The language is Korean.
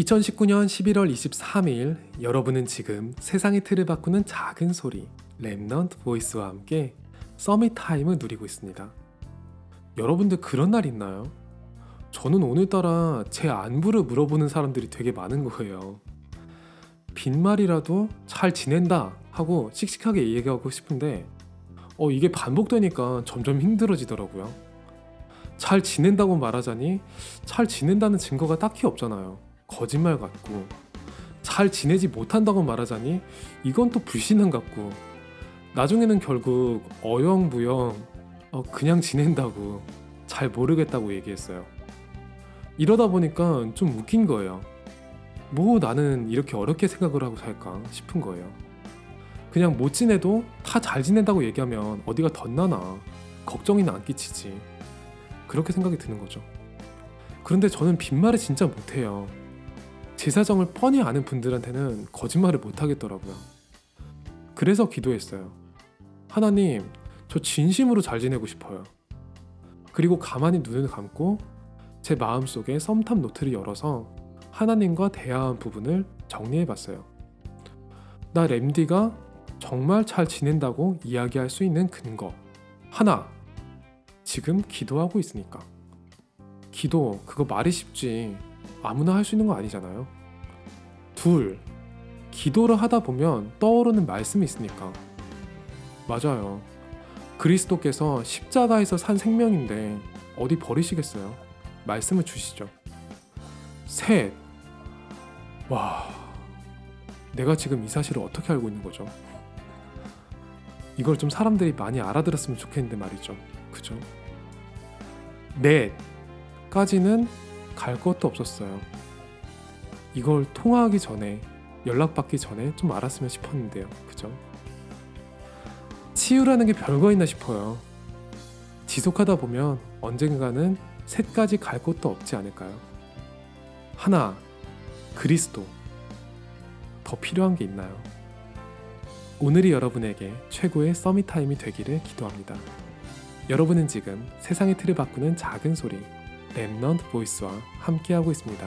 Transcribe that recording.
2019년 11월 23일 여러분은 지금 세상의 틀을 바꾸는 작은 소리 Remnant Voice와 함께 Summit Time을 누리고 있습니다. 여러분들 그런 날 있나요? 저는 오늘따라 제 안부를 물어보는 사람들이 되게 많은 거예요. 빈말이라도 잘 지낸다 하고 씩씩하게 얘기하고 싶은데 어 이게 반복되니까 점점 힘들어지더라고요. 잘 지낸다고 말하자니 잘 지낸다는 증거가 딱히 없잖아요. 거짓말 같고 잘 지내지 못한다고 말하자니 이건 또 불신앙 같고 나중에는 결국 어영부영 어, 그냥 지낸다고 잘 모르겠다고 얘기했어요. 이러다 보니까 좀 웃긴 거예요. 뭐 나는 이렇게 어렵게 생각을 하고 살까 싶은 거예요. 그냥 못 지내도 다 잘 지낸다고 얘기하면 어디가 덧나나 걱정이나 안 끼치지. 그렇게 생각이 드는 거죠. 그런데 저는 빈말을 진짜 못해요. 제 사정을 뻔히 아는 분들한테는 거짓말을 못 하겠더라고요. 그래서 기도했어요. 하나님, 저 진심으로 잘 지내고 싶어요. 그리고 가만히 눈을 감고 제 마음속에 썸탑 노트를 열어서 하나님과 대화한 부분을 정리해 봤어요. 나 램디가 정말 잘 지낸다고 이야기할 수 있는 근거. 하나. 지금 기도하고 있으니까. 기도, 그거 말이 쉽지. 아무나 할 수 있는 거 아니잖아요. 둘, 기도를 하다 보면 떠오르는 말씀이 있으니까. 맞아요. 그리스도께서 십자가에서 산 생명인데 어디 버리시겠어요? 말씀을 주시죠. 셋, 와, 내가 지금 이 사실을 어떻게 알고 있는 거죠? 이걸 좀 사람들이 많이 알아들었으면 좋겠는데 말이죠. 그죠? 넷까지는 갈 것도 없었어요. 이걸 통화하기 전에 연락받기 전에 좀 알았으면 싶었는데요. 그죠? 치유라는 게 별거 있나 싶어요. 지속하다 보면 언젠가는 셋까지 갈 것도 없지 않을까요? 하나, 그리스도. 더 필요한 게 있나요? 오늘이 여러분에게 최고의 Summit Time이 되기를 기도합니다. 여러분은 지금 세상의 틀을 바꾸는 작은 소리 Remnant Voice와 함께하고 있습니다.